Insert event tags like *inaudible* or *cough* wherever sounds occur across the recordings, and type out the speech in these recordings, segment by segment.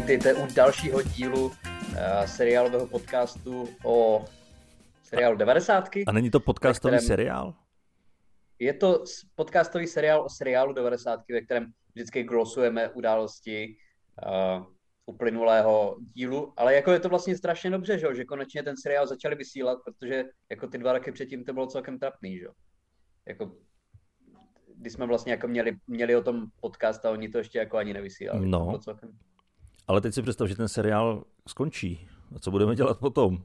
vítejte u dalšího dílu uh, seriálového podcastu o seriálu 90. A není to podcastový kterém... seriál? Je to podcastový seriál o seriálu 90. ve kterém vždycky glosujeme události uh, uplynulého dílu, ale jako je to vlastně strašně dobře, že, že konečně ten seriál začali vysílat, protože jako ty dva roky předtím to bylo celkem trapný, že Jako když jsme vlastně jako měli, měli o tom podcast a oni to ještě jako ani nevysílali. No. celkem... Ale teď si představ, že ten seriál skončí. A co budeme dělat potom?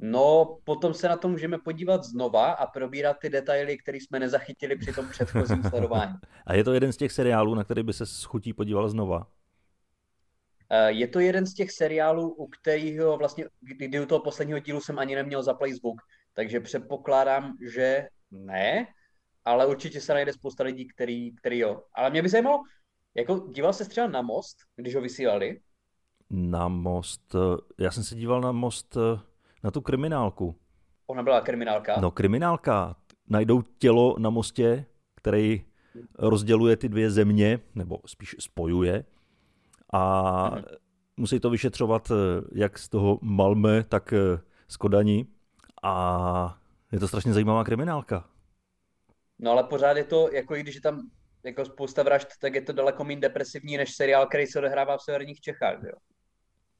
No, potom se na to můžeme podívat znova a probírat ty detaily, které jsme nezachytili při tom předchozím *laughs* sledování. a je to jeden z těch seriálů, na který by se s chutí podíval znova? Eh, je to jeden z těch seriálů, u kterého vlastně, kdy u toho posledního dílu jsem ani neměl zaplay zvuk, takže předpokládám, že ne, ale určitě se najde spousta lidí, který, který jo. Ale mě by zajímalo, jako díval se třeba na most, když ho vysílali? Na most, eh, já jsem se díval na most, eh, na tu kriminálku. Ona byla kriminálka? No kriminálka. Najdou tělo na mostě, který rozděluje ty dvě země, nebo spíš spojuje. A mhm. musí to vyšetřovat eh, jak z toho Malme, tak z Kodani. A je to strašně zajímavá kriminálka. No ale pořád je to, jako i když je tam jako spousta vražd, tak je to daleko méně depresivní než seriál, který se odehrává v severních Čechách, jo?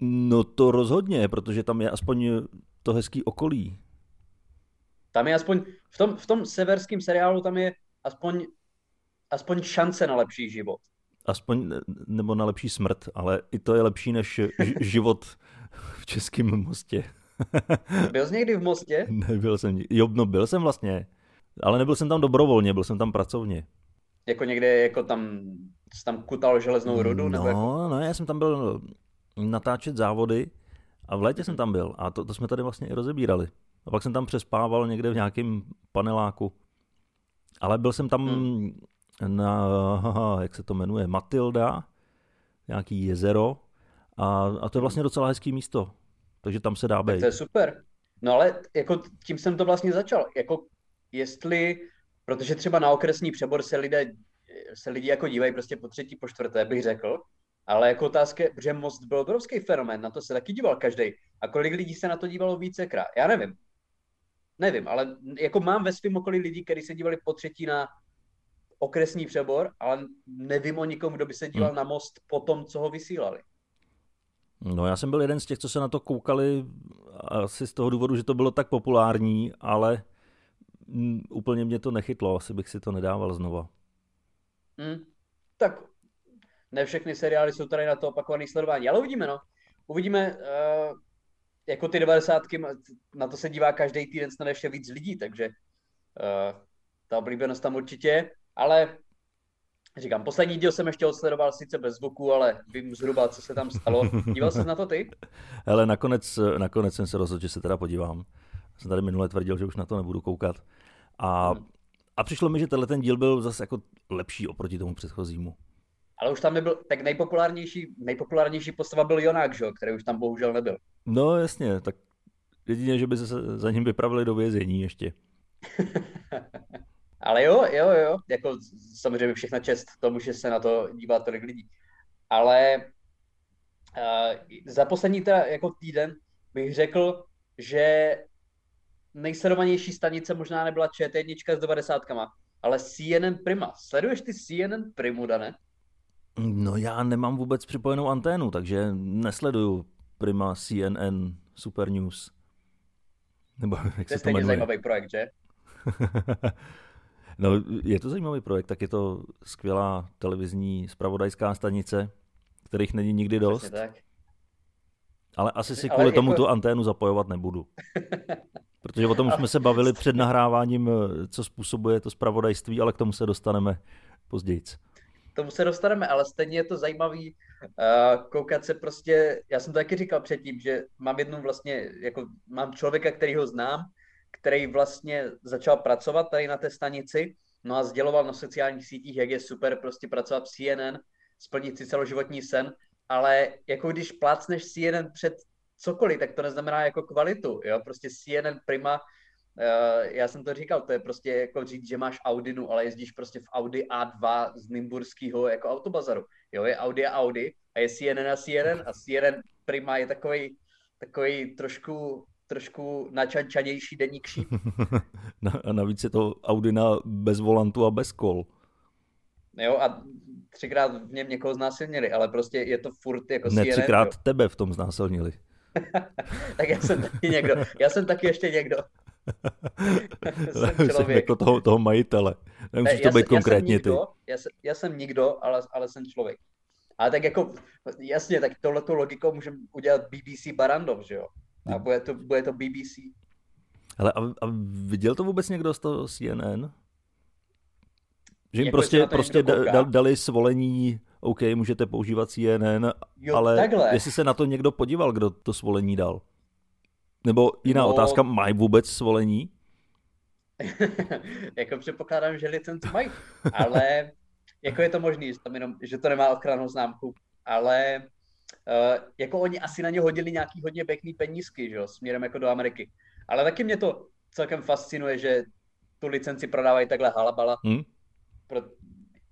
No to rozhodně, protože tam je aspoň to hezký okolí. Tam je aspoň, v tom, v tom severském seriálu tam je aspoň, aspoň šance na lepší život. Aspoň, nebo na lepší smrt, ale i to je lepší než *laughs* život v Českém mostě. *laughs* byl jsi někdy v mostě? Nebyl jsem, jo, no byl jsem vlastně. Ale nebyl jsem tam dobrovolně, byl jsem tam pracovně. Jako někde, jako tam, tam kutal železnou rudu? No, nebo jako... no, já jsem tam byl natáčet závody a v létě jsem tam byl a to, to jsme tady vlastně i rozebírali. A pak jsem tam přespával někde v nějakém paneláku. Ale byl jsem tam hmm. na, *laughs* jak se to jmenuje, Matilda, nějaký jezero a, a to je vlastně docela hezký místo. Takže tam se dá být. To je super. No ale jako tím jsem to vlastně začal. Jako jestli, protože třeba na okresní přebor se lidé, se lidi jako dívají prostě po třetí, po čtvrté, bych řekl, ale jako otázka, že Most byl obrovský fenomén, na to se taky díval každý. A kolik lidí se na to dívalo vícekrát? Já nevím. Nevím, ale jako mám ve svém okolí lidí, kteří se dívali po třetí na okresní přebor, ale nevím o nikom, kdo by se díval hmm. na Most po tom, co ho vysílali. No já jsem byl jeden z těch, co se na to koukali asi z toho důvodu, že to bylo tak populární, ale Úplně mě to nechytlo, asi bych si to nedával znova. Hmm. Tak ne všechny seriály jsou tady na to opakované sledování, ale uvidíme, no. Uvidíme, uh, jako ty devadesátky, na to se dívá každý týden snad ještě víc lidí, takže uh, ta oblíbenost tam určitě, ale říkám, poslední díl jsem ještě odsledoval sice bez zvuku, ale vím zhruba, co se tam stalo. Díval jsi na to ty? *laughs* Hele, nakonec, nakonec jsem se rozhodl, že se teda podívám. Jsem tady minule tvrdil, že už na to nebudu koukat. A, hmm. a přišlo mi, že tenhle ten díl byl zase jako lepší oproti tomu předchozímu. Ale už tam nebyl, tak nejpopulárnější, nejpopulárnější postava byl Jonák, že? který už tam bohužel nebyl. No jasně, tak jedině, že by se za ním vypravili do vězení ještě. *laughs* Ale jo, jo, jo, jako samozřejmě všechna čest tomu, že se na to dívá tolik lidí. Ale uh, za poslední teda jako týden bych řekl, že nejsledovanější stanice možná nebyla ČT1 s 90 ale CNN Prima. Sleduješ ty CNN Primu, Dane? No já nemám vůbec připojenou anténu, takže nesleduju Prima CNN Super News. Nebo *laughs* jak to se to jmenuje? zajímavý projekt, že? *laughs* no, je to zajímavý projekt, tak je to skvělá televizní spravodajská stanice, kterých není nikdy dost. Přesně tak. Ale asi si kvůli ale tomu jako... tu anténu zapojovat nebudu. *laughs* Protože o tom už jsme se bavili před nahráváním, eh, co způsobuje to zpravodajství, ale k tomu se dostaneme později. K tomu se dostaneme, ale stejně je to zajímavý uh, koukat se prostě, já jsem to taky říkal předtím, že mám jednu vlastně, jako mám člověka, který ho znám, který vlastně začal pracovat tady na té stanici, no a sděloval na sociálních sítích, jak je super prostě pracovat v CNN, splnit si celoživotní sen, ale jako když plácneš CNN před cokoliv, tak to neznamená jako kvalitu, jo, prostě CNN Prima, uh, já jsem to říkal, to je prostě jako říct, že máš Audinu, ale jezdíš prostě v Audi A2 z Nymburského jako autobazaru, jo, je Audi a Audi a je CNN a CNN a CNN Prima je takový, takový trošku, trošku načančanější deník šíp. *laughs* a navíc je to Audina bez volantu a bez kol. Jo, a třikrát v něm někoho znásilnili, ale prostě je to furt jako Ne, CNN, třikrát jo. tebe v tom znásilnili. *laughs* tak já jsem taky někdo. Já jsem taky ještě někdo. *laughs* jsem člověk. jako toho, toho majitele. Nemusíš ne, to být konkrétně já nikdo, ty. Já jsem, já jsem nikdo, ale, ale jsem člověk. Ale tak jako, jasně, tak tohleto logikou můžeme udělat BBC Barandov, že jo? A bude to, bude to BBC. Ale a, a viděl to vůbec někdo z toho CNN? Že jim jako prostě, prostě da, dali svolení, OK, můžete používat CNN, jo, ale takhle. jestli se na to někdo podíval, kdo to svolení dal? Nebo jiná no, otázka, mají vůbec svolení? *laughs* jako předpokládám, že licenci mají, ale jako je to možný, že, tam jenom, že to nemá ochrannou známku, ale uh, jako oni asi na ně hodili nějaký hodně pěkný penízky, že jo, směrem jako do Ameriky. Ale taky mě to celkem fascinuje, že tu licenci prodávají takhle halabala, hmm? Pro,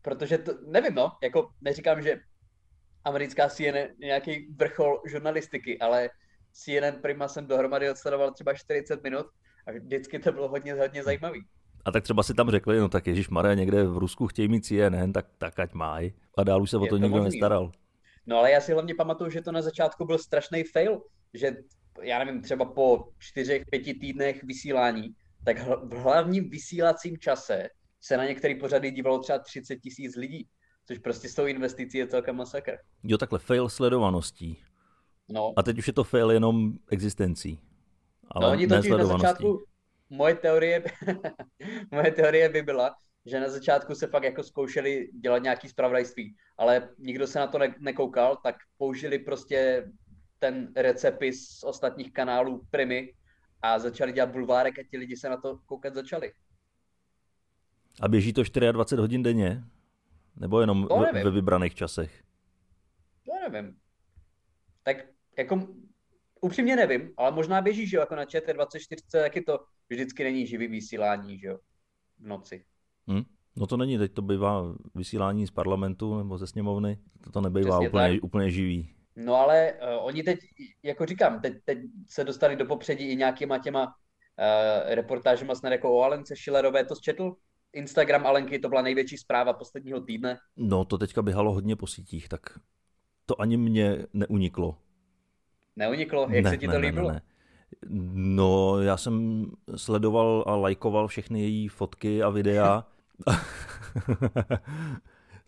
protože to, nevím no, jako neříkám, že americká CNN je nějaký vrchol žurnalistiky, ale CNN Prima jsem dohromady odsledoval třeba 40 minut a vždycky to bylo hodně, hodně zajímavý. A tak třeba si tam řekli, no tak Ježíš Maré, někde v Rusku chtějí mít CNN, tak, tak ať mají. A dál už se o to, to nikdo možný. nestaral. No ale já si hlavně pamatuju, že to na začátku byl strašný fail, že já nevím, třeba po čtyřech, pěti týdnech vysílání, tak v hlavním vysílacím čase se na některé pořady dívalo třeba 30 tisíc lidí, což prostě s tou investicí je celkem masakr. Jo, takhle fail sledovaností. No. A teď už je to fail jenom existencí. Ale no, oni totiž na začátku, moje teorie, *laughs* moje teorie by byla, že na začátku se fakt jako zkoušeli dělat nějaký spravodajství, ale nikdo se na to ne- nekoukal, tak použili prostě ten recepy z ostatních kanálů Primy a začali dělat bulvárek a ti lidi se na to koukat začali. A běží to 24 hodin denně? Nebo jenom ve, vybraných časech? To nevím. Tak jako upřímně nevím, ale možná běží, že jo, jako na ČT24 taky to vždycky není živý vysílání, že jo, v noci. Hmm. No to není, teď to bývá vysílání z parlamentu nebo ze sněmovny, to, to nebývá úplně, úplně živý. No ale uh, oni teď, jako říkám, teď, teď se dostali do popředí i nějakýma těma uh, reportážema snad jako o Alence Schillerové, to zčetl? Instagram Alenky, to byla největší zpráva posledního týdne. No to teďka běhalo hodně po sítích, tak to ani mě neuniklo. Neuniklo? Jak ne, se ti to ne, líbilo? Ne, ne. No, já jsem sledoval a lajkoval všechny její fotky a videa. *laughs*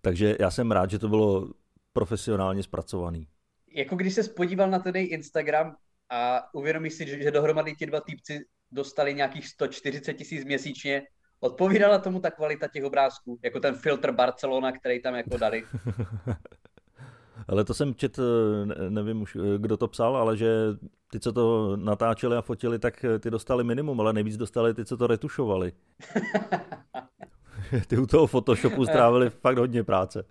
Takže já jsem rád, že to bylo profesionálně zpracovaný. Jako když se spodíval na ten Instagram a uvědomíš si, že dohromady ti dva týpci dostali nějakých 140 tisíc měsíčně, odpovídala tomu ta kvalita těch obrázků, jako ten filtr Barcelona, který tam jako dali. *laughs* Ale to jsem čet, eh, nevím už, eh, kdo to psal, ale že ty, co to natáčeli a fotili, tak eh, ty dostali minimum, ale nejvíc dostali ty, co to retušovali. *laughs* ty u toho Photoshopu strávili fakt hodně práce.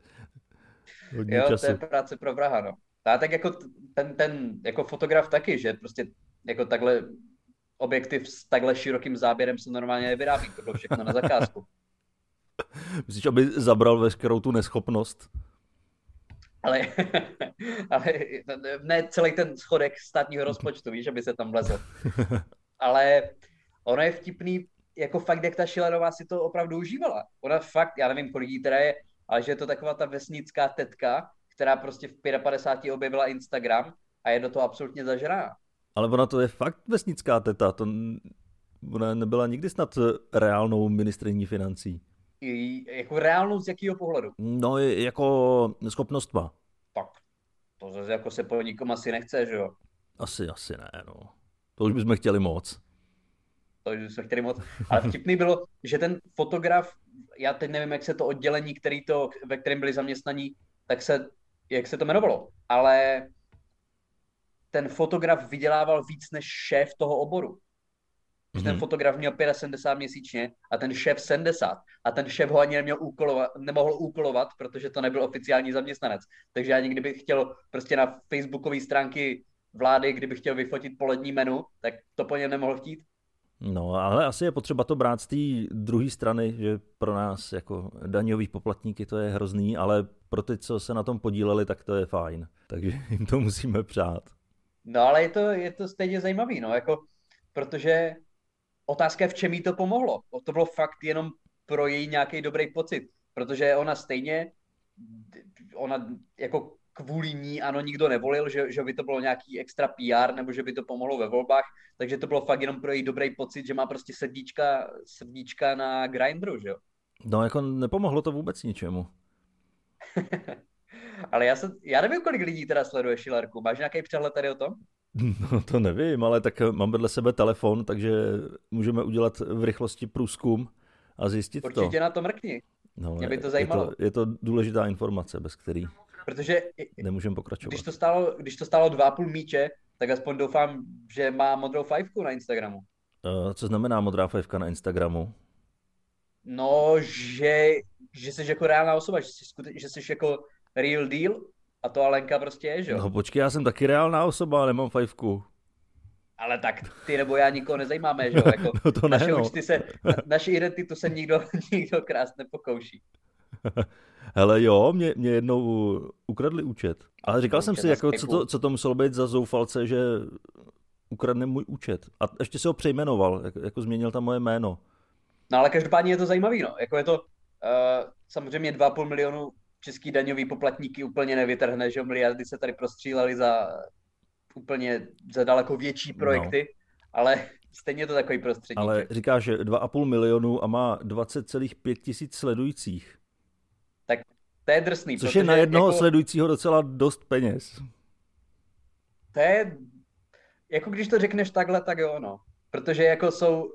Hodně jo, času. to je práce pro vraha, no. A tak jako ten, ten jako fotograf taky, že prostě jako takhle objektiv s takhle širokým záběrem se normálně nevyrábí, to bylo všechno na zakázku. *laughs* Myslíš, aby zabral veškerou tu neschopnost? ale, *laughs* ale ne celý ten schodek státního rozpočtu, víš, aby se tam vlezl. Ale ono je vtipný, jako fakt, jak ta Šilerová si to opravdu užívala. Ona fakt, já nevím, kolik jí teda je, ale že je to taková ta vesnická tetka, která prostě v 55 objevila Instagram a je do toho absolutně zažrá. Ale ona to je fakt vesnická teta, to ona nebyla nikdy snad reálnou ministriní financí jako reálnou z jakého pohledu? No, jako schopnost má. Tak, to zase jako se po nikom asi nechce, že jo? Asi, asi ne, no. To už bychom chtěli moc. To už bychom chtěli moc. Ale vtipný bylo, že ten fotograf, já teď nevím, jak se to oddělení, který to, ve kterém byli zaměstnaní, tak se, jak se to jmenovalo, ale ten fotograf vydělával víc než šéf toho oboru mm-hmm. ten mhm. fotograf měl 75 měsíčně a ten šéf 70. A ten šéf ho ani neměl úkolovat, nemohl úkolovat, protože to nebyl oficiální zaměstnanec. Takže já kdyby chtěl prostě na facebookové stránky vlády, kdyby chtěl vyfotit polední menu, tak to po něm nemohl chtít. No, ale asi je potřeba to brát z té druhé strany, že pro nás jako daňový poplatníky to je hrozný, ale pro ty, co se na tom podíleli, tak to je fajn. Takže jim to musíme přát. No ale je to, je to stejně zajímavý, no, jako, protože otázka je, v čem jí to pomohlo. To bylo fakt jenom pro její nějaký dobrý pocit, protože ona stejně, ona jako kvůli ní ano nikdo nevolil, že, že by to bylo nějaký extra PR nebo že by to pomohlo ve volbách, takže to bylo fakt jenom pro její dobrý pocit, že má prostě srdíčka, srdíčka na grindru, že jo? No jako nepomohlo to vůbec ničemu. *laughs* ale já, se, já nevím, kolik lidí teda sleduje Šilarku. Máš nějaký přehled tady o tom? *laughs* No to nevím, ale tak mám vedle sebe telefon, takže můžeme udělat v rychlosti průzkum a zjistit Určitě to. Určitě na to mrkni. No, Mě by to zajímalo. Je to, je to důležitá informace, bez který Protože nemůžeme pokračovat. Když to stálo, když to stálo 2,5 míče, tak aspoň doufám, že má modrou fajfku na Instagramu. Uh, co znamená modrá fajfka na Instagramu? No, že, že jsi jako reálná osoba, že jsi, že jsi jako real deal a to Alenka prostě je, že jo? No počkej, já jsem taky reálná osoba, nemám fajfku. Ale tak ty nebo já nikoho nezajímáme, že jo? *laughs* Jako no to ne, naše no. se, na, naši identitu se nikdo, *laughs* nikdo krás nepokouší. *laughs* Hele jo, mě, mě jednou ukradli účet. Ale říkal jsem si, jako, co, to, co to muselo být za zoufalce, že ukradne můj účet. A ještě se ho přejmenoval, jako, jako změnil tam moje jméno. No ale každopádně je to zajímavý, no. Jako je to uh, samozřejmě 2,5 milionu český daňový poplatníky úplně nevytrhne, že miliardy se tady prostřílely za úplně za daleko větší no. projekty, no. ale stejně to takový prostředí. Ale říkáš, že 2,5 milionu a má 20,5 tisíc sledujících. Tak to je drsný. Což je na jednoho jako... sledujícího docela dost peněz. To je, jako když to řekneš takhle, tak jo, no. Protože jako jsou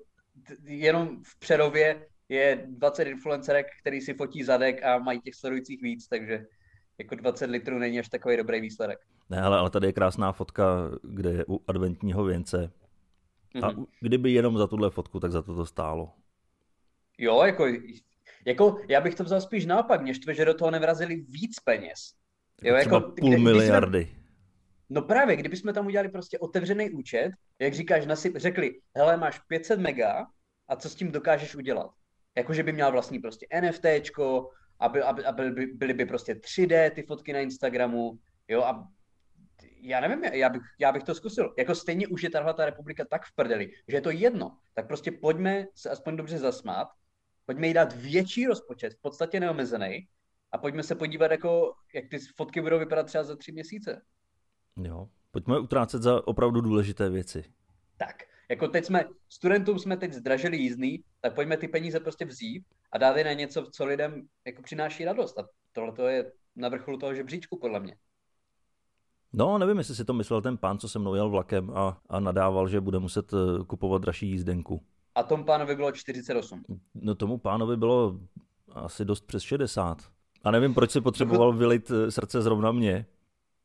jenom v Přerově je 20 influencerek, který si fotí zadek a mají těch sledujících víc, takže jako 20 litrů není až takový dobrý výsledek. Ne, ale, ale tady je krásná fotka, kde je u adventního věnce. A mm-hmm. kdyby jenom za tuhle fotku, tak za to to stálo. Jo, jako, jako já bych to vzal spíš naopak, mě štve, že do toho nevrazili víc peněz. Jo, jako, jako půl kde, miliardy. Jsme, no právě, kdybychom tam udělali prostě otevřený účet, jak říkáš, nasyp, řekli, hele, máš 500 mega a co s tím dokážeš udělat? Jakože by měl vlastní prostě NFTčko, aby, aby, aby byly, byly by prostě 3D ty fotky na Instagramu, jo, a já nevím, já bych, já bych to zkusil. Jako stejně už je tahle ta republika tak v prdeli, že je to jedno. Tak prostě pojďme se aspoň dobře zasmát, pojďme jí dát větší rozpočet, v podstatě neomezený, a pojďme se podívat, jako, jak ty fotky budou vypadat třeba za tři měsíce. Jo, pojďme utrácet za opravdu důležité věci. Tak, jako teď jsme, studentům jsme teď zdražili jízdný, tak pojďme ty peníze prostě vzít a dát je na něco, co lidem jako přináší radost. A tohle to je na vrcholu toho žebříčku, podle mě. No, nevím, jestli si to myslel ten pán, co se mnou jel vlakem a, a nadával, že bude muset eh, kupovat dražší jízdenku. A tomu pánovi bylo 48. No tomu pánovi bylo asi dost přes 60. A nevím, proč si potřeboval vylit eh, srdce zrovna mě.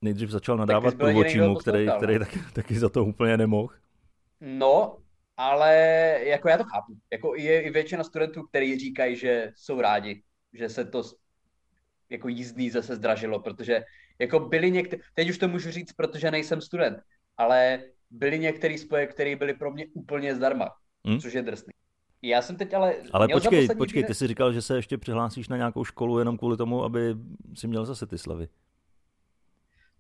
Nejdřív začal nadávat průvočímu, který, který taky, taky za to úplně nemohl. No, ale jako já to chápu. Jako je i většina studentů, kteří říkají, že jsou rádi, že se to jako jízdný zase zdražilo, protože jako byli někteří, teď už to můžu říct, protože nejsem student, ale byli některý spoje, které byly pro mě úplně zdarma, hmm? což je drsný. Já jsem teď ale... Ale počkej, počkej, ty jsi říkal, že se ještě přihlásíš na nějakou školu jenom kvůli tomu, aby si měl zase ty slavy.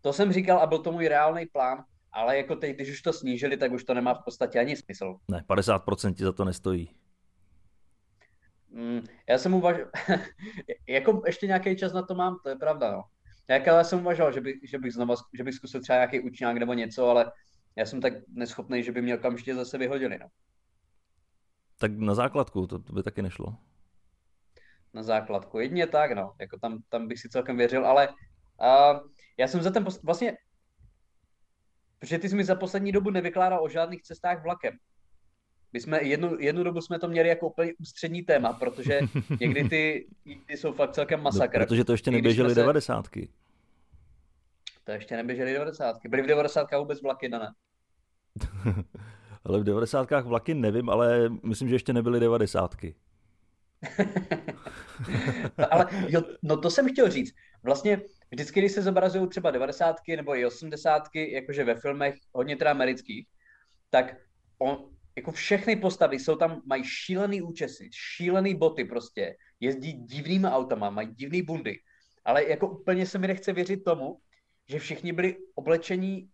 To jsem říkal a byl to můj reálný plán, ale jako teď, když už to snížili, tak už to nemá v podstatě ani smysl. Ne, 50% ti za to nestojí. Mm, já jsem uvažoval, *laughs* jako ještě nějaký čas na to mám, to je pravda, no. Jak ale jsem uvažoval, že, by, že, bych znova, že bych zkusil třeba nějaký učňák nebo něco, ale já jsem tak neschopný, že by mě okamžitě zase vyhodili, no. Tak na základku, to, to by taky nešlo. Na základku, jedině tak, no. Jako tam, tam bych si celkem věřil, ale uh, já jsem za ten, pos- vlastně Protože ty jsi mi za poslední dobu nevykládal o žádných cestách vlakem. My jsme jednu, jednu dobu jsme to měli jako úplně ústřední téma, protože *laughs* někdy ty ty jsou fakt celkem masakr. No, protože to ještě neběžely se... devadesátky. To ještě neběžely devadesátky. Byly v devadesátkách vůbec vlaky dané? *laughs* ale v devadesátkách vlaky nevím, ale myslím, že ještě nebyly devadesátky. ale jo, no to jsem chtěl říct. Vlastně vždycky, když se zobrazují třeba devadesátky nebo i osmdesátky, jakože ve filmech, hodně teda amerických, tak on, jako všechny postavy jsou tam, mají šílený účesy, šílený boty prostě, jezdí divnýma autama, mají divný bundy, ale jako úplně se mi nechce věřit tomu, že všichni byli oblečení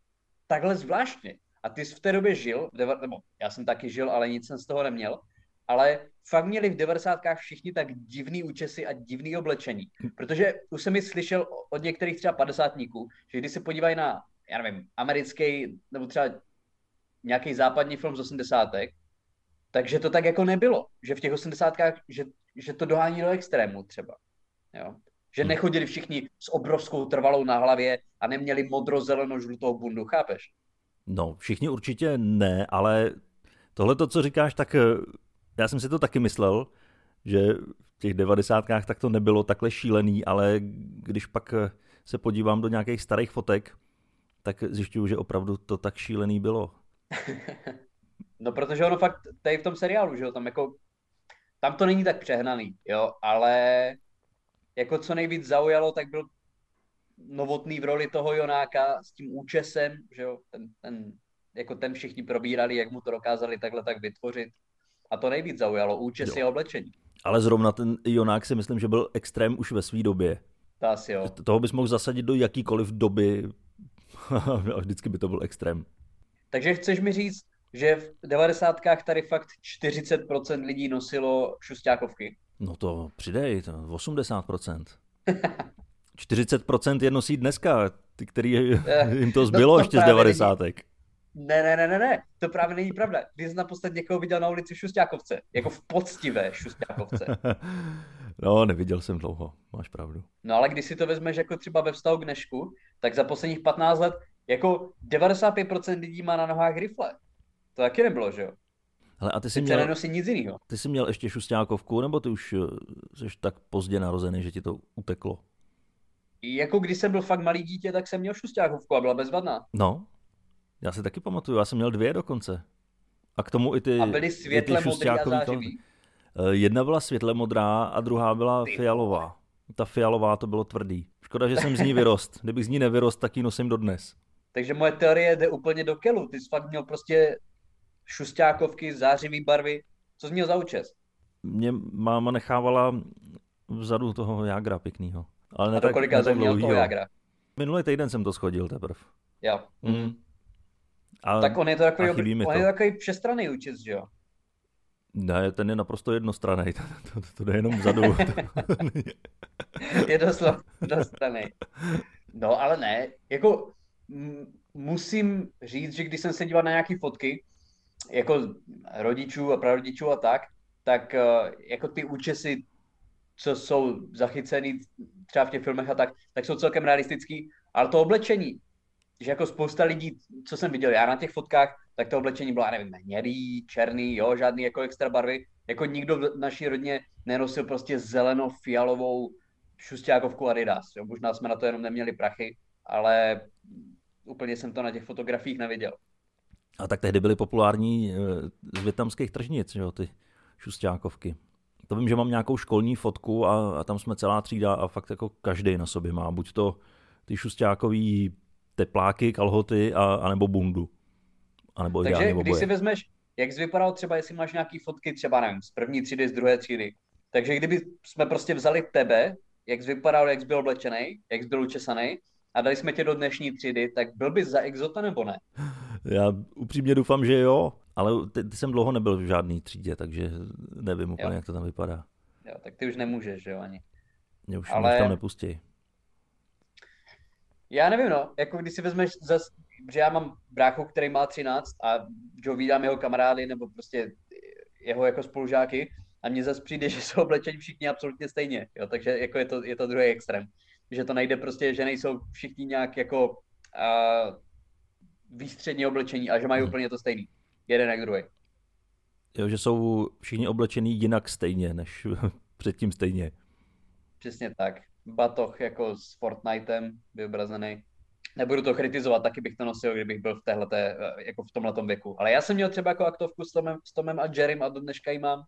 takhle zvláštně. A ty jsi v té době žil, nebo já jsem taky žil, ale nic jsem z toho neměl, ale fakt měli v 90. všichni tak divný účesy a divný oblečení. Protože už jsem mi slyšel od některých třeba padesátníků, že když se podívají na, já nevím, americký nebo třeba nějaký západní film z 80. Takže to tak jako nebylo. Že v těch 80. že, že to dohání do extrému třeba. Jo? Že hmm. nechodili všichni s obrovskou trvalou na hlavě a neměli modro-zeleno-žlutou bundu, chápeš? No, všichni určitě ne, ale tohle to, co říkáš, tak eh, já jsem si to taky myslel, že v těch devadesátkách tak to nebylo takhle šílený, ale když pak eh, se podívám do nějakých starých fotek, tak zjišťuju, že opravdu to tak šílený bylo. *laughs* no protože ono fakt, tady v tom seriálu, že jo, tam jako, tam to není tak přehnaný, jo, ale jako co nejvíc zaujalo, tak byl novotný v roli toho Jonáka s tím účesem, že jo, ten, ten, jako ten všichni probírali, jak mu to dokázali takhle tak vytvořit. A to nejvíc zaujalo, a oblečení. Ale zrovna ten Jonák si myslím, že byl extrém už ve své době. To asi jo. Toho bys mohl zasadit do jakýkoliv doby *laughs* a vždycky by to byl extrém. Takže chceš mi říct, že v devadesátkách tady fakt 40% lidí nosilo šustákovky? No to přidej, to 80%. 40% *laughs* je nosí dneska, ty, který eh, jim to zbylo no, to ještě z 90. Ne, ne, ne, ne, ne, to právě není pravda. Když jsi naposled někoho viděl na ulici v Šustákovce, jako v poctivé Šustákovce. *laughs* no, neviděl jsem dlouho, máš pravdu. No ale když si to vezmeš jako třeba ve vztahu k dnešku, tak za posledních 15 let jako 95% lidí má na nohách rifle. To taky nebylo, že jo? Hele, a ty jsi měl, nenosí nic jiného. Ty jsi měl ještě šustákovku, nebo ty už eh, jsi tak pozdě narozený, že ti to uteklo? Jako když jsem byl fakt malý dítě, tak jsem měl šustákovku a byla bezvadná. No, já si taky pamatuju, já jsem měl dvě dokonce. A k tomu i ty A byly světle modrý a zářivý? Eh, jedna byla světle modrá a druhá byla ty. fialová. Ta fialová to bylo tvrdý. Škoda, že jsem z ní vyrost. Kdybych z ní nevyrost, tak ji nosím dodnes. Takže moje teorie jde úplně do kelu. Ty jsi fakt měl prostě šustákovky, zářivý barvy. Co jsi měl za účes? Mě máma nechávala vzadu toho jágra pěknýho. Ale ne a to kolika jsi měl toho jágra? Minulý týden jsem to schodil teprve. Jo. Mm. A, tak on je to takový, on to. je takový přestraný účes, že jo? Ne, ten je naprosto jednostranný, *laughs* to, to, to jde jenom vzadu. *laughs* je doslov jednostranný. No, ale ne, jako musím říct, že když jsem se díval na nějaké fotky, jako rodičů a prarodičů a tak, tak eh, jako ty účesy, co jsou zachycený třeba v těch filmech a tak, tak jsou celkem realistický, ale to oblečení, že jako spousta lidí, co jsem viděl já na těch fotkách, tak to oblečení bylo, já nevím, hnědý, černý, jo, žádný jako extra barvy, jako nikdo v naší rodině nenosil prostě zeleno-fialovou šustákovku Adidas, jo, možná jsme na to jenom neměli prachy, ale úplně jsem to na těch fotografiích neviděl. A tak tehdy byly populární eh, z větnamských tržnic, jo, ty šustákovky. To vím, že mám nějakou školní fotku a, a tam jsme celá třída a fakt jako každý na sobě má buď to ty šustákový tepláky, kalhoty a, a nebo bundu. A nebo Takže když si vezmeš, jak jsi vypadal třeba, jestli máš nějaký fotky třeba, nevím, z první třídy, z druhé třídy, takže kdyby jsme prostě vzali tebe, jak jsi vypadal, jak jsi byl oblečený, jak jsi byl učesaný, a dali jsme tě do dnešní třídy, tak byl bys za exota nebo ne? Já upřímně doufám, že jo, ale ty, ty jsem dlouho nebyl v žádný třídě, takže nevím úplně, jo. jak to tam vypadá. Jo, tak ty už nemůžeš, že jo, ani. Mě už ale... tam nepustí. Já nevím, no, jako když si vezmeš zas, že já mám bráchu, který má 13 a že vídám jeho kamarády nebo prostě jeho jako spolužáky a mně zase přijde, *laughs* že jsou oblečení všichni absolutně stejně, jo, takže jako je to, je to druhý extrém že to najde prostě, že nejsou všichni nějak jako uh, výstředně oblečení a že mají hmm. úplně to stejný. Jeden jak druhý. Jo, že jsou všichni oblečení jinak stejně, než *laughs* předtím stejně. Přesně tak. Batoh jako s Fortnitem vyobrazený. Nebudu to kritizovat, taky bych to nosil, kdybych byl v téhleté, jako v tomhle věku. Ale já jsem měl třeba jako aktovku s Tomem, s Tomem a Jerrym a do dneška ji mám.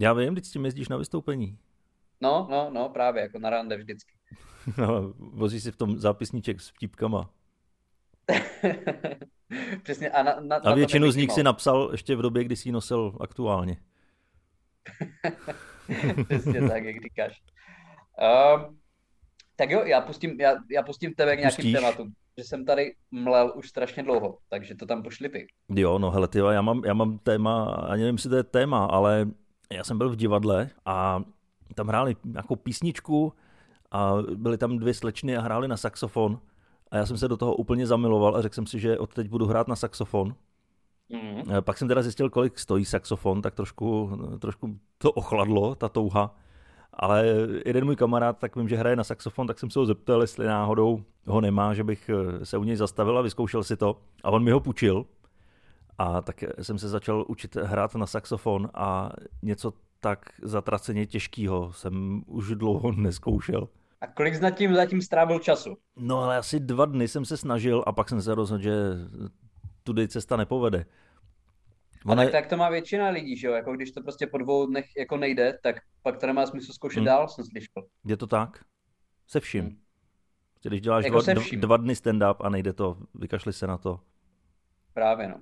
Já vím, když s tím jezdíš na vystoupení. No, no, no, právě, jako na rande vždycky. *laughs* No, vozí si v tom zápisníček s vtipkama. *laughs* Přesně. A, na, na, a většinu z nich si napsal ještě v době, kdy jsi ji nosil aktuálně. *laughs* Přesně tak, jak říkáš. Uh, tak jo, já pustím, já, já pustím tebe k nějakým tématům, že jsem tady mlel už strašně dlouho, takže to tam pošli ty. Jo, no hele, ty, já mám, já mám téma, ani nevím, jestli to je téma, ale já jsem byl v divadle a tam hráli nějakou písničku a byly tam dvě slečny a hráli na saxofon a já jsem se do toho úplně zamiloval a řekl jsem si, že od teď budu hrát na saxofon. Mm. Pak jsem teda zjistil, kolik stojí saxofon, tak trošku, trošku to ochladlo, ta touha. Ale jeden můj kamarád, tak vím, že hraje na saxofon, tak jsem se ho zeptal, jestli náhodou ho nemá, že bych eh, se u něj zastavil a vyzkoušel si to. A on mi ho půjčil. A tak jsem se začal učit hrát na saxofon a něco tak zatraceně těžkýho jsem už dlouho neskoušel. A kolik jsi tím zatím strávil času? No ale asi dva dny jsem se snažil a pak jsem se rozhodl, že tudy cesta nepovede. Ona... A tak, to má většina lidí, že jo? Jako když to prostě po dvou dnech jako nejde, tak pak to nemá smysl zkoušet hmm. dál, jsem slyšel. Je to tak? Se vším. Hmm. Když děláš jako dva, dva dny stand-up a nejde to, vykašli se na to. Právě no.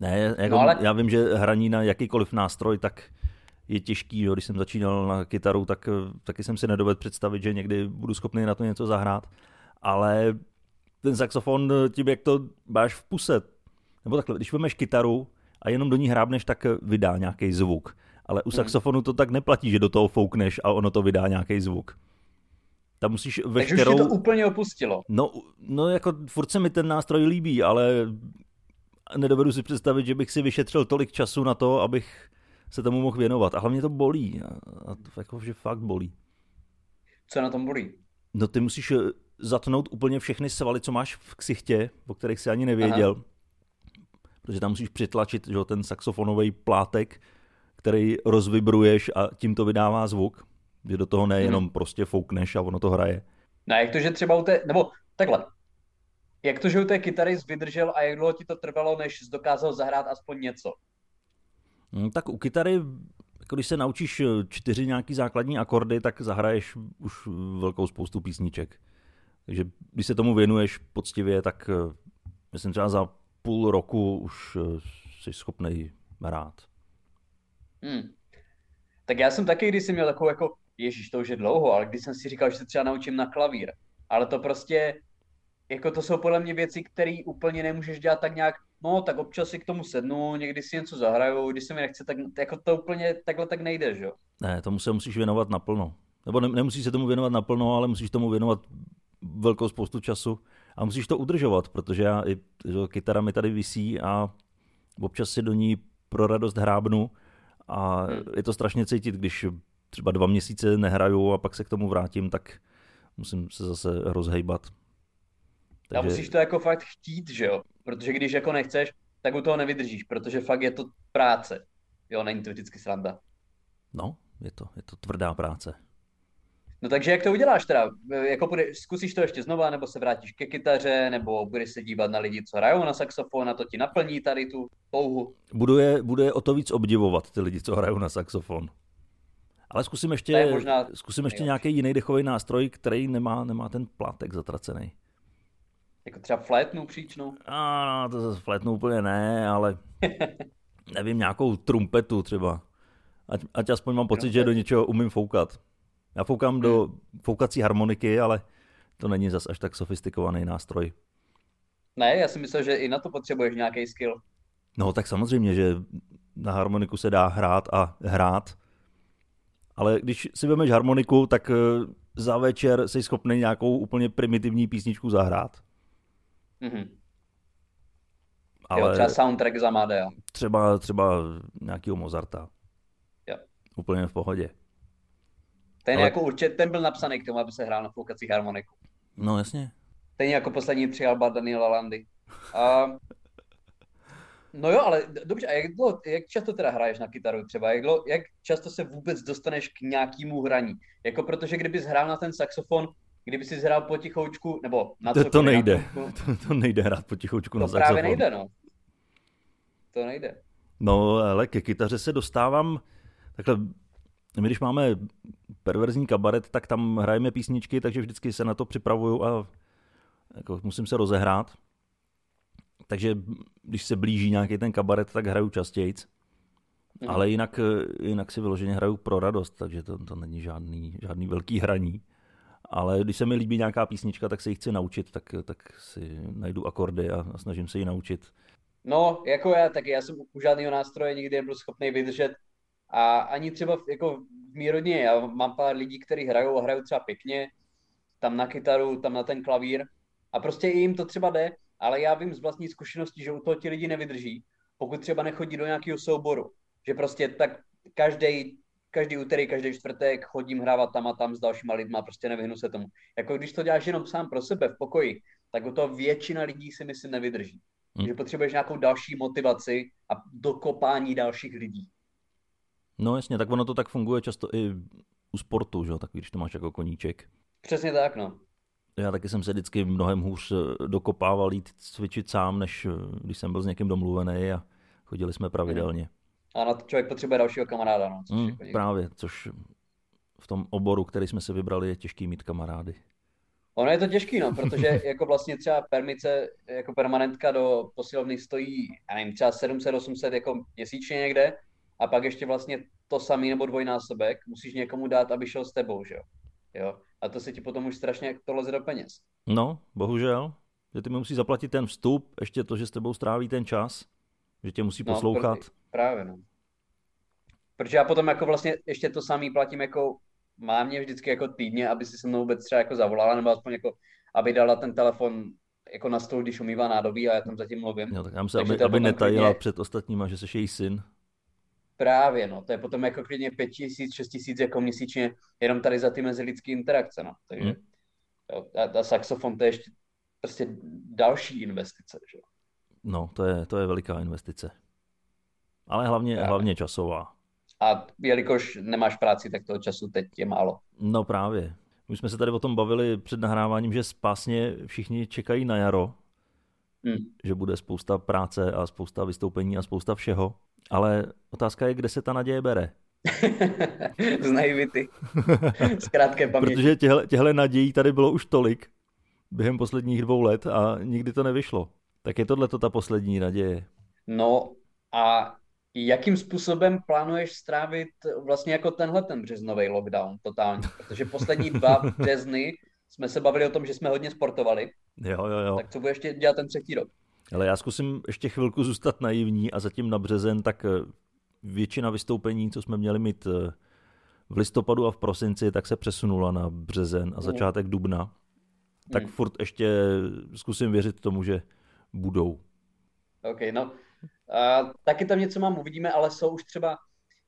Ne, jako no, ale... já vím, že hraní na jakýkoliv nástroj, tak je těžký, jo. když jsem začínal na kytaru, tak taky jsem si nedovedl představit, že někdy budu schopný na to něco zahrát, ale ten saxofon, tím jak to máš v puse, nebo takhle, když vezmeš kytaru a jenom do ní hrábneš, tak vydá nějaký zvuk. Ale u hmm. saxofonu to tak neplatí, že do toho foukneš a ono to vydá nějaký zvuk. Tam musíš veškerou... Takže už to úplně opustilo. No, no jako furt se mi ten nástroj líbí, ale nedovedu si představit, že bych si vyšetřil tolik času na to, abych se tomu mohl věnovat. A hlavně to bolí. A to jako, že fakt bolí. Co na tom bolí? No ty musíš eh, zatnout úplně všechny svaly, co máš v ksichtě, o kterých si ani nevěděl. Aha. Protože tam musíš přitlačit že, ten saxofonový plátek, který rozvibruješ a tím to vydává zvuk. Že do toho nejenom hmm. prostě foukneš a ono to hraje. No jak to, že třeba u té, nebo takhle, jak to, že u té kytary vydržel a jak dlouho ti to trvalo, než jsi dokázal zahrát aspoň něco? Hmm, tak u kytary, jako když se naučíš čtyři nějaký základní akordy, tak zahraješ už velkou spoustu písniček. Takže když se tomu věnuješ poctivě, tak eh, myslím třeba za půl roku už eh, jsi schopný hrát. Hmm. Tak já jsem taky, když jsem měl takovou jako, ježíš, to už je dlouho, ale když jsem si říkal, že se třeba naučím na klavír. Ale to prostě, jako to jsou podle mě věci, které úplně nemůžeš dělat tak nějak, no tak občas si k tomu sednu, někdy si něco zahraju, když se mi nechce, tak jako to úplně takhle tak nejde, že jo? Ne, tomu se musíš věnovat naplno. Nebo ne, nemusíš se tomu věnovat naplno, ale musíš tomu věnovat velkou spoustu času a musíš to udržovat, protože já, že, kytara mi tady visí a občas si do ní pro radost hrábnu a hmm. je to strašně cítit, když třeba dva měsíce nehraju a pak se k tomu vrátím, tak musím se zase rozhejbat. Takže... A musíš to jako fakt chtít, že jo? Protože když jako nechceš, tak u toho nevydržíš, protože fakt je to práce. Jo, není to vždycky sranda. No, je to, je to tvrdá práce. No takže jak to uděláš teda? Jako bude, zkusíš to ještě znova, nebo se vrátíš ke kytaře, nebo budeš se dívat na lidi, co hrajou na saxofon a to ti naplní tady tu touhu? Budu je, budu je o to víc obdivovat, ty lidi, co hrajou na saxofon. Ale zkusím ještě, zkusím ještě nějaký jiný dechový nástroj, který nemá, nemá ten plátek zatracený. Jako třeba flétnu příčnou? A, no, to zase flétnu úplně ne, ale *laughs* nevím, nějakou trumpetu třeba. Ať, ať aspoň mám pocit, že do něčeho umím foukat. Já foukám hmm. do foukací harmoniky, ale to není zas až tak sofistikovaný nástroj. Ne, já si myslel, že i na to potřebuješ nějaký skill. No tak samozřejmě, že na harmoniku se dá hrát a hrát, ale když si vezmeš harmoniku, tak eh, za večer jsi schopný nějakou úplně primitivní písničku zahrát. Mm-hmm. Ale jo, třeba soundtrack za Madea. Třeba, třeba nějakýho Mozarta. Jo. Úplně v pohodě. Ten, Ale... jako určitě, ten byl napsaný k tomu, aby se hrál na foukací harmoniku. No jasně. Ten jako poslední tři alba Daniela Landy. A... No jo, ale dobře, a jak, dlouho, jak často teda hraješ na kytaru třeba? Jak, dlouho, jak často se vůbec dostaneš k nějakému hraní? Jako protože kdybys hrál na ten saxofon, kdyby si hrál potichoučku, nebo na to, to nejde. *laughs* To, to nejde hrát potichoučku to na saxofon. To právě nejde, no. To nejde. No, ale ke kytaře se dostávám takhle my když máme perverzní kabaret, tak tam hrajeme písničky, takže vždycky se na to připravuju a jako musím se rozehrát. takže když se blíží nějaký ten kabaret, tak hraju častěji. Mm. Ale jinak, jinak si vyloženě hraju pro radost, takže to, to není žádný, žádný velký hraní. Ale když se mi líbí nějaká písnička, tak se ji chci naučit, tak, tak si najdu akordy a, a snažím se ji naučit. No, jako já, tak já jsem u žádného nástroje nikdy nebyl schopný vydržet a ani třeba v, jako v mý rodině, já mám pár lidí, kteří hrajou a hrajou třeba pěkně, tam na kytaru, tam na ten klavír a prostě jim to třeba jde, ale já vím z vlastní zkušenosti, že u toho ti lidi nevydrží, pokud třeba nechodí do nějakého souboru, že prostě tak každý každý úterý, každý čtvrtek chodím hrávat tam a tam s dalšíma lidma, prostě nevyhnu se tomu. Jako když to děláš jenom sám pro sebe v pokoji, tak o to většina lidí si myslím nevydrží. Hmm. Že potřebuješ nějakou další motivaci a dokopání dalších lidí. No jasně, tak ono to tak funguje často i u sportu, že? tak když to máš jako koníček. Přesně tak, no. Já taky jsem se vždycky mnohem hůř eh, dokopával jít cvičit sám, než eh, když jsem byl s někým domluvený a chodili jsme pravidelně. A na to člověk potřebuje dalšího kamaráda. No, což mm, jako právě, což v tom oboru, který jsme si vybrali, je těžký mít kamarády. Ono je to těžký, no, protože *laughs* jako vlastně třeba permice jako permanentka do posilovny stojí, já nevím, třeba 700-800 jako měsíčně někde a pak ještě vlastně to samý nebo dvojnásobek musíš někomu dát, aby šel s tebou, že jo. jo? A to se ti potom už strašně to leze do peněz. No, bohužel. Že ty mi musí zaplatit ten vstup, ještě to, že s tebou stráví ten čas, že tě musí no, poslouchat. No, právě, no. Protože já potom jako vlastně ještě to samý platím jako mámě vždycky jako týdně, aby si se mnou vůbec třeba jako zavolala, nebo aspoň jako, aby dala ten telefon jako na stůl, když umývá nádobí a já tam zatím mluvím. Jo, tak já myslím, aby, aby netajila klidně... před ostatníma, že jsi její syn. Právě, no, to je potom jako klidně pět tisíc, šest tisíc jako měsíčně, jenom tady za ty mezilidské interakce, no. Takže hmm. jo, a, a saxofon to je ještě prostě další investice, že? No, to je, to je veliká investice. Ale hlavně, Právě. hlavně časová. A jelikož nemáš práci, tak toho času teď je málo. No právě. My jsme se tady o tom bavili před nahráváním, že spásně všichni čekají na jaro, hmm. že bude spousta práce a spousta vystoupení a spousta všeho. Ale otázka je, kde se ta naděje bere. *laughs* Z naivity. Z krátké *laughs* paměti. Protože těhle, těhle nadějí tady bylo už tolik během posledních dvou let a nikdy to nevyšlo. Tak je tohle ta poslední naděje. No a jakým způsobem plánuješ strávit vlastně jako tenhle ten březnový lockdown totálně? Protože poslední dva *laughs* březny jsme se bavili o tom, že jsme hodně sportovali. Jo, jo, jo. Tak co budeš ještě dělat ten třetí rok? Ale já zkusím ještě chvilku zůstat naivní a zatím na březen, tak většina vystoupení, co jsme měli mít eh, v listopadu a v prosinci, tak se přesunula na březen a začátek dubna. Tak hmm. furt ještě zkusím věřit tomu, že budou. OK, no a taky tam něco mám, uvidíme, ale jsou už třeba,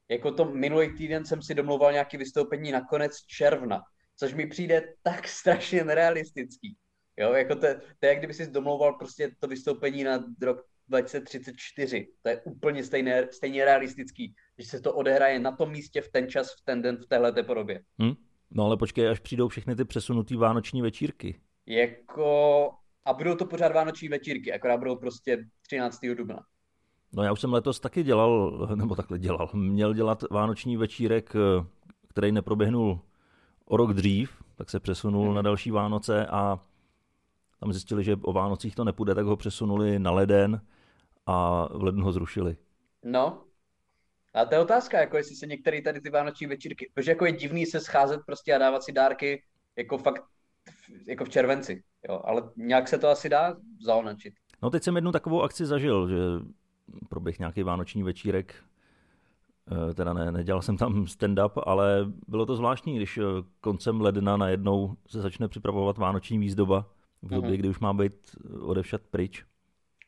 jako to minulý týden jsem si domluval nějaké vystoupení na konec června, což mi přijde tak strašně nerealistický. Jo, jako to, to je, jak kdyby si domlouval prostě to vystoupení na rok 2034. To je úplně stejné, stejně realistický, že se to odehraje na tom místě v ten čas, v ten den, v téhle podobě. Hmm? No ale počkej, až přijdou všechny ty přesunutý vánoční večírky. Jako... A budou to pořád vánoční večírky, akorát budou prostě 13. dubna. No já už jsem letos taky dělal, *laughs* nebo takhle dělal, měl dělat vánoční večírek, který neproběhnul o rok dřív, tak se přesunul hmm. na další Vánoce a tam zjistili, že o Vánocích to nepůjde, tak ho přesunuli na leden a v lednu ho zrušili. No, a to je otázka, jako jestli se některé tady ty vánoční večírky, protože jako je divný se scházet prostě a dávat si dárky jako fakt jako v červenci, jo, ale nějak se to asi dá zaonačit. No teď jsem jednu takovou akci zažil, že proběh nějaký vánoční večírek. Eh, teda ne, nedělal jsem tam stand-up, ale bylo to zvláštní, když eh, koncem ledna najednou se začne připravovat vánoční výzdoba v době, uh-huh. kdy už má být odevšat pryč.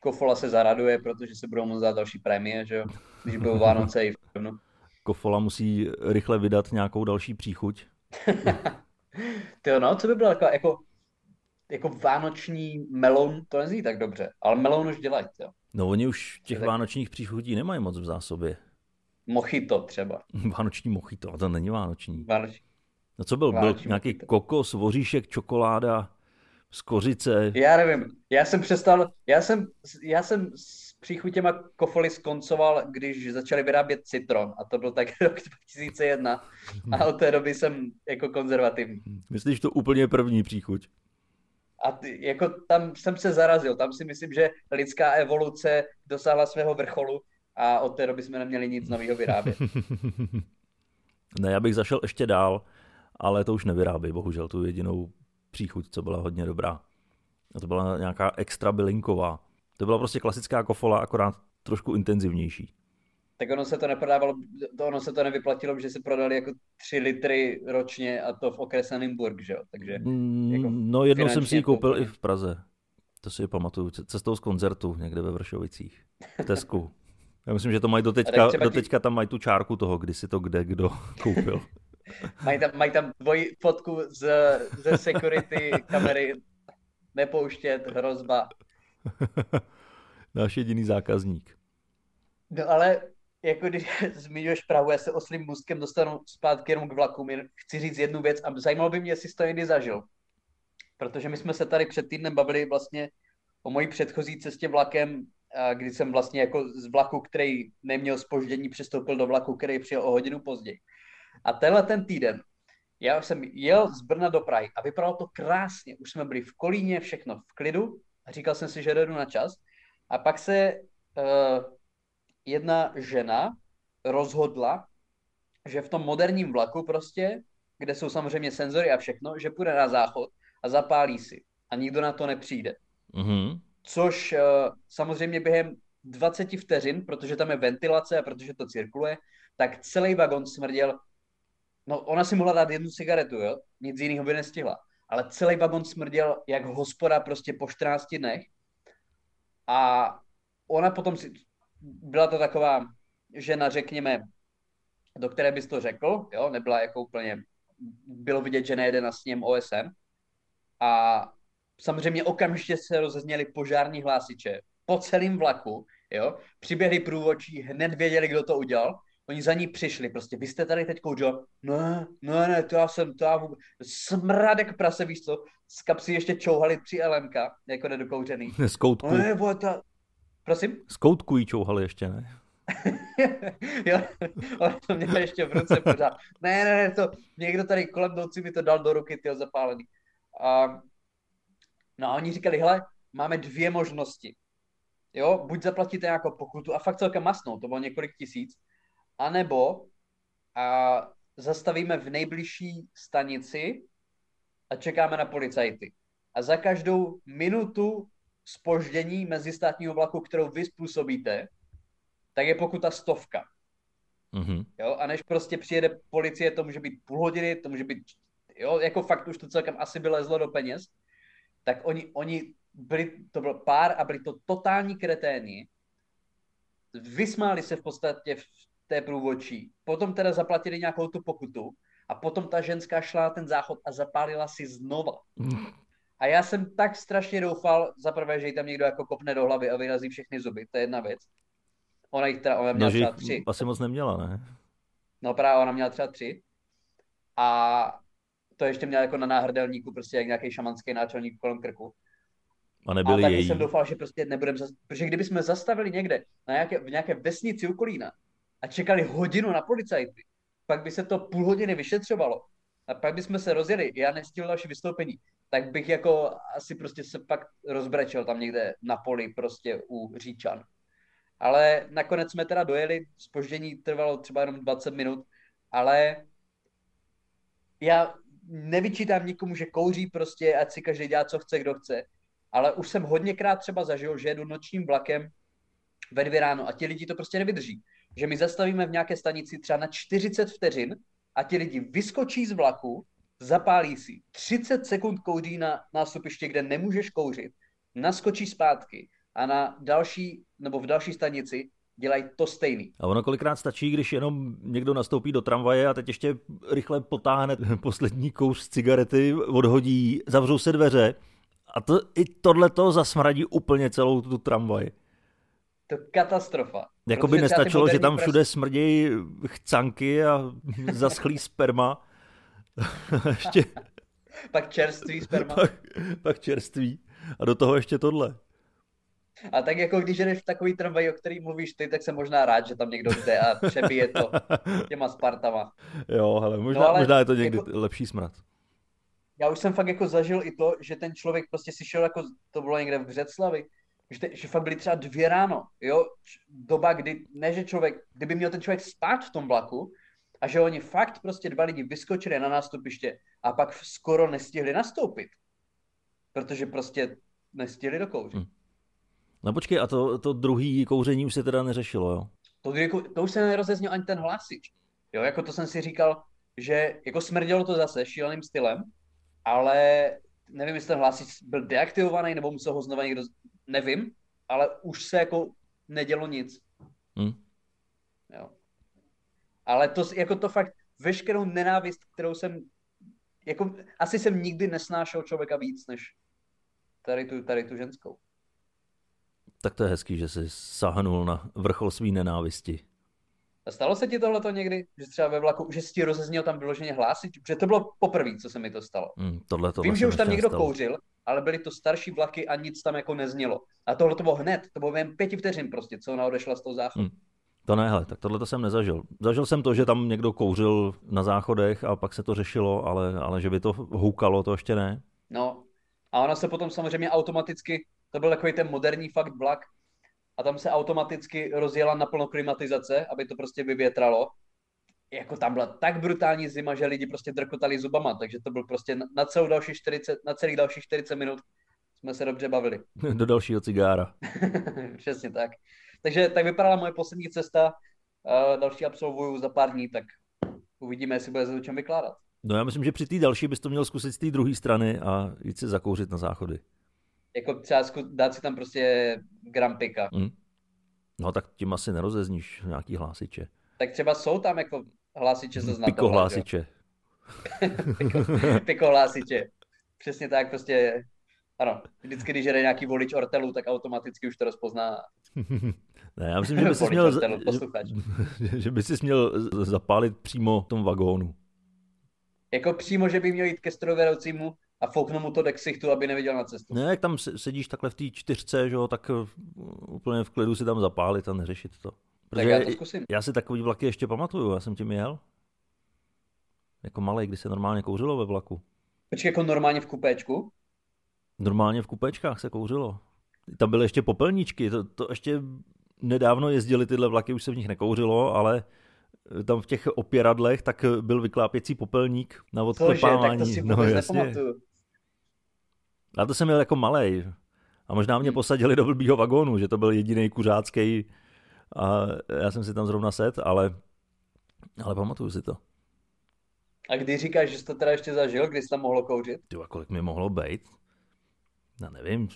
Kofola se zaraduje, protože se budou moct dát další prémie, že jo? Když budou Vánoce i v červnu. *laughs* Kofola musí rychle vydat nějakou další příchuť. *laughs* Ty no, co by bylo jako, jako, jako vánoční melon, to nezní tak dobře, ale melon už dělají, jo. No oni už těch tak... vánočních příchutí nemají moc v zásobě. Mochito třeba. *laughs* Vánoční mochito, a to není vánoční. Vánoční. No co byl? Vánoční byl nějaký mochito. kokos, voříšek, čokoláda, z kořice. Já nevím, já jsem přestal, já jsem, já jsem s příchutěma kofoly skoncoval, když začali vyrábět citron a to byl tak *laughs* rok 2001 a od té doby jsem jako konzervativní. Myslíš to úplně první příchuť? A ty, jako tam jsem se zarazil, tam si myslím, že lidská evoluce dosáhla svého vrcholu a od té doby jsme neměli nic nového vyrábět. *laughs* ne, já bych zašel ještě dál, ale to už nevyrábí, bohužel, tu jedinou příchuť, co byla hodně dobrá. A to byla nějaká extra bylinková. To byla prostě klasická kofola, akorát trošku intenzivnější. Tak ono se to neprodávalo, to ono se to nevyplatilo, že se prodali jako tři litry ročně a to v okrese Nymburk, že jo? Takže, mm, jako no jednou jsem si ji koupil i v Praze. To si pamatuju, cestou z koncertu někde ve Vršovicích, v Tesku. Já myslím, že to mají doteďka, doteďka tam mají tu čárku toho, kdy si to kde kdo *laughs* koupil. Mají, tam, mají tam dvojí fotku z, ze security kamery. Nepouštět, hrozba. Náš jediný zákazník. No ale jako když *laughs* zmiňuješ Prahu, já se oslým můstkem dostanu zpátky jenom k vlakům. Jen chci říct jednu věc a zajímalo by mě, jestli jsi to někdy zažil. Protože my jsme se tady před týdnem bavili vlastně o mojí předchozí cestě vlakem, kdy jsem vlastně jako z vlaku, který neměl spoždění, přestoupil do vlaku, který přijel o hodinu později. A tenhle ten týden já jsem jel z Brna do Prahy a vypadalo to krásně. Už jsme byli v Kolíně, všechno v klidu a říkal jsem si, že jdu na čas. A pak se uh, jedna žena rozhodla, že v tom moderním vlaku prostě, kde jsou samozřejmě senzory a všechno, že půjde na záchod a zapálí si. A nikdo na to nepřijde. Mm-hmm. Což uh, samozřejmě během 20 vteřin, protože tam je ventilace a protože to cirkuluje, tak celý vagon smrděl. No, ona si mohla dát jednu cigaretu, jo? Nic jiného by nestihla. Ale celý vagon smrděl jak hospoda prostě po 14 dnech. A ona potom si, byla to taková žena, řekněme, do které bys to řekl, jo, nebyla jako úplně, bylo vidět, že nejede na sněm OSM. A samozřejmě okamžitě se rozezněly požární hlásiče po celém vlaku, jo, přiběhli průvodčí, hned věděli, kdo to udělal, oni za ní přišli, prostě, vy jste tady teď kouřil, ne, ne, ne, to já jsem, to já vůbec, smradek prase, víš co, z kapsy ještě čouhali tři LMK, jako nedokouřený. Z koutku. Ne, to, Prosím? Z koutku jí čouhali ještě, ne? *laughs* jo, on to měl ještě v ruce pořád. Ne, ne, ne, to někdo tady kolem noci mi to dal do ruky, ty zapálený. A, no a oni říkali, hele, máme dvě možnosti. Jo, buď zaplatíte nějakou pokutu a fakt celkem masnou, to bylo několik tisíc, anebo a zastavíme v nejbližší stanici a čekáme na policajty. A za každou minutu spoždění mezistátního vlaku, kterou vy způsobíte, tak je pokuta stovka. Mm-hmm. Jo, a než prostě přijede policie, to může být půl hodiny, to může být, jo, jako fakt už to celkem asi by lezlo do peněz, tak oni, oni byli, to byl pár a byli to totální kreténi, vysmáli se v podstatě v té průvočí, potom teda zaplatili nějakou tu pokutu a potom ta ženská šla na ten záchod a zapálila si znova. Mm. A já jsem tak strašně doufal, za prvé, že jí tam někdo jako kopne do hlavy a vyrazí všechny zuby, to je jedna věc. Ona jich teda, ona měla no, třeba tři. Asi moc neměla, ne? No právě ona měla třeba tři. A to ještě měla jako na náhrdelníku, prostě jak nějaký šamanský náčelník kolem krku. A nebyli a taky její. jsem doufal, že prostě nebudeme, zas... protože kdyby jsme zastavili někde na nějaké, v nějaké vesnici u Kolína a čekali hodinu na policajty, pak by se to půl hodiny vyšetřovalo a pak bychom se rozjeli, já nestihl další vystoupení, tak bych jako asi prostě se pak rozbrečel tam někde na poli prostě u Říčan. Ale nakonec jsme teda dojeli, spoždění trvalo třeba jenom 20 minut, ale já nevyčítám nikomu, že kouří prostě, ať si každý dělá, co chce, kdo chce, ale už jsem hodněkrát třeba zažil, že jedu nočním vlakem ve dvě ráno a ti lidi to prostě nevydrží. Že my zastavíme v nějaké stanici třeba na 40 vteřin a ti lidi vyskočí z vlaku, zapálí si 30 sekund kouří na nástupiště, kde nemůžeš kouřit, naskočí zpátky a na další, nebo v další stanici dělají to stejný. A ono kolikrát stačí, když jenom někdo nastoupí do tramvaje a teď ještě rychle potáhne poslední kouř cigarety, odhodí, zavřou se dveře a to, i tohle to zasmradí úplně celou tu tramvaj. To katastrofa. Jako by nestačilo, že tam všude smrdějí chcanky a *laughs* zaschlý sperma. *laughs* ještě... *laughs* pak čerstvý sperma. pak, pak čerstvý. A do toho ještě tohle. A tak jako když jdeš v takový tramvaj, o který mluvíš ty, tak jsem možná rád, že tam někdo jde a přebije to těma Spartama. Jo, hele, možná, no, ale možná je to někdy jako... lepší smrad. já už jsem fakt jako zažil i to, že ten člověk prostě si šel jako, to bylo někde v Břeclavi, že, te, že fakt byly třeba dvě ráno, jo, doba, kdy, ne že člověk, kdyby měl ten člověk spát v tom vlaku, a že oni fakt prostě dva lidi vyskočili na nástupiště a pak skoro nestihli nastoupit, protože prostě nestihli dokouřit. Hmm. No počkej, a to, to druhý kouření už se teda neřešilo, jo? To, to už se nerozezněl ani ten hlasič. Jo, jako to jsem si říkal, že jako smrdělo to zase šíleným stylem, ale nevím, jestli ten hlasič byl deaktivovaný, nebo musel ho znovu někdo, nevím, ale už se jako nedělo nic. Hmm. Jo. Ale to, jako to fakt, veškerou nenávist, kterou jsem, jako asi jsem nikdy nesnášel člověka víc, než tady tu, tady tu ženskou. Tak to je hezký, že jsi sáhnul na vrchol svý nenávisti. A stalo se ti tohleto někdy? Že třeba ve vlaku, že si ti rozezněl tam vyloženě hlásit? Protože to bylo poprvé, co se mi to stalo. Mm, tohle to Vím, že už tam někdo stalo. kouřil, ale byly to starší vlaky a nic tam jako neznělo. A tohle to bylo hned, to bylo jen pěti vteřin prostě, co ona odešla z toho záchodu. Mm. To ne, hele, tak tohle to jsem nezažil. Zažil jsem to, že tam někdo kouřil na záchodech a pak se to řešilo, ale, ale že by to houkalo, to ještě ne. No, a ona se potom samozřejmě automaticky, to byl takový ten moderní fakt vlak, a tam se automaticky rozjela naplno klimatizace, aby to prostě vyvětralo. Jako tam byla tak brutální zima, že lidi prostě drkotali zubama, takže to byl prostě na, celou další 40, na celých dalších 40 minut jsme se dobře bavili. *laughs* Do dalšího cigára. *laughs* Přesně tak. Takže tak vypadala moje poslední cesta. Uh, další absolvuju za pár dní, tak uvidíme, jestli bude o čem vykládat. No já myslím, že při té další bys to měl zkusit z té druhé strany a jít si zakouřit na záchody. Jako třeba dát si tam prostě gram pika. Mm. No tak tím asi nerozezníš nějaký hlásiče. Tak třeba jsou tam jako hlásiče se znamená. Piko hlásiče. piko, piko hlásiče. Přesně tak prostě ano, vždycky, když jde nějaký volič ortelu, tak automaticky už to rozpozná. *laughs* ne, já myslím, že by si měl, ortelu, že, *laughs* že by si měl zapálit přímo v tom vagónu. Jako přímo, že by měl jít ke strojvedoucímu a fouknu mu to do ksichtu, aby neviděl na cestu. Ne, jak tam sedíš takhle v té čtyřce, že jo, tak uh, úplně v klidu si tam zapálit a neřešit to. Protože tak já to zkusím. Já si takový vlaky ještě pamatuju, já jsem tím jel. Jako malý, kdy se normálně kouřilo ve vlaku. Počkej, jako normálně v kupéčku? Normálně v kupečkách se kouřilo. Tam byly ještě popelníčky, to, to ještě nedávno jezdili tyhle vlaky, už se v nich nekouřilo, ale tam v těch opěradlech tak byl vyklápěcí popelník na odklepávání. Cože, tak to si no, jasně. A to jsem měl jako malej. A možná mě hmm. posadili do blbýho vagónu, že to byl jediný kuřácký a já jsem si tam zrovna set, ale, ale pamatuju si to. A kdy říkáš, že jsi to teda ještě zažil, kdy jsi tam mohlo kouřit? Ty, a kolik mi mohlo být? Já nevím,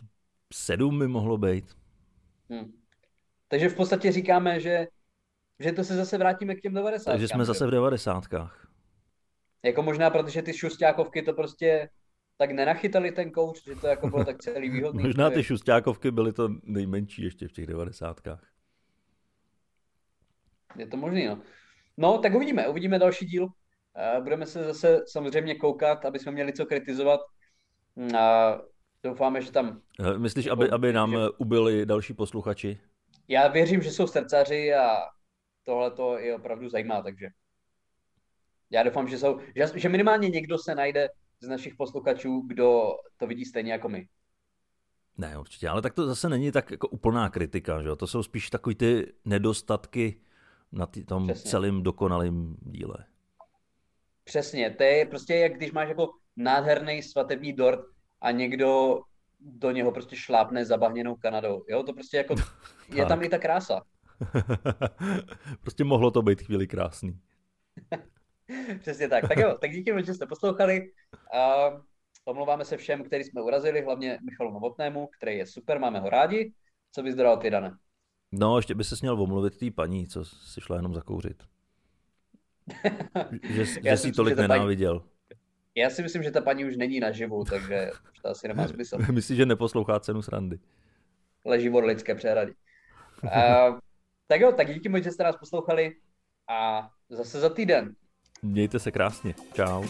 sedm mi mohlo být. Hmm. Takže v podstatě říkáme, že, že to se zase vrátíme k těm 90. Takže jsme zase v 90. Jako možná, protože ty šustákovky to prostě tak nenachytali ten kouř, že to jako bylo tak celý výhodný. *laughs* Možná ty šustákovky byly to nejmenší ještě v těch devadesátkách. Je to možný, no. No, tak uvidíme, uvidíme další díl. Budeme se zase samozřejmě koukat, aby jsme měli co kritizovat. A doufáme, že tam... Eh, myslíš, aby, aby nám že... ubili další posluchači? Já věřím, že jsou srdcaři a tohle to je opravdu zajímá, takže já doufám, že jsou, že, že minimálně někdo se najde, z našich posluchačů, kdo to vidí stejně jako my. Ne, určitě, ale tak to zase není tak jako úplná kritika, že jo? To jsou spíš takový ty nedostatky na tý, tom Přesně. celém dokonalém díle. Přesně, to je prostě jak když máš jako nádherný svatební dort a někdo do něho prostě šlápne zabahněnou Kanadou. Jo, to prostě jako, *laughs* je tam i ta krása. *laughs* prostě mohlo to být chvíli krásný. *laughs* Přesně tak. Tak jo, tak díky že jste poslouchali. A omlouváme se všem, který jsme urazili, hlavně Michalu Novotnému, který je super, máme ho rádi. Co bys dodal ty, Dane? No, ještě by se směl omluvit té paní, co si šla jenom zakouřit. že, *laughs* že si tolik nenáviděl. Paní... Já si myslím, že ta paní už není naživu, takže už to asi nemá *laughs* smysl. Myslíš, že neposlouchá cenu srandy? Leží od lidské přehrady. *laughs* Uh, tak jo, tak díky moc, že jste nás poslouchali a zase za týden. Mějte se krásně. Čau.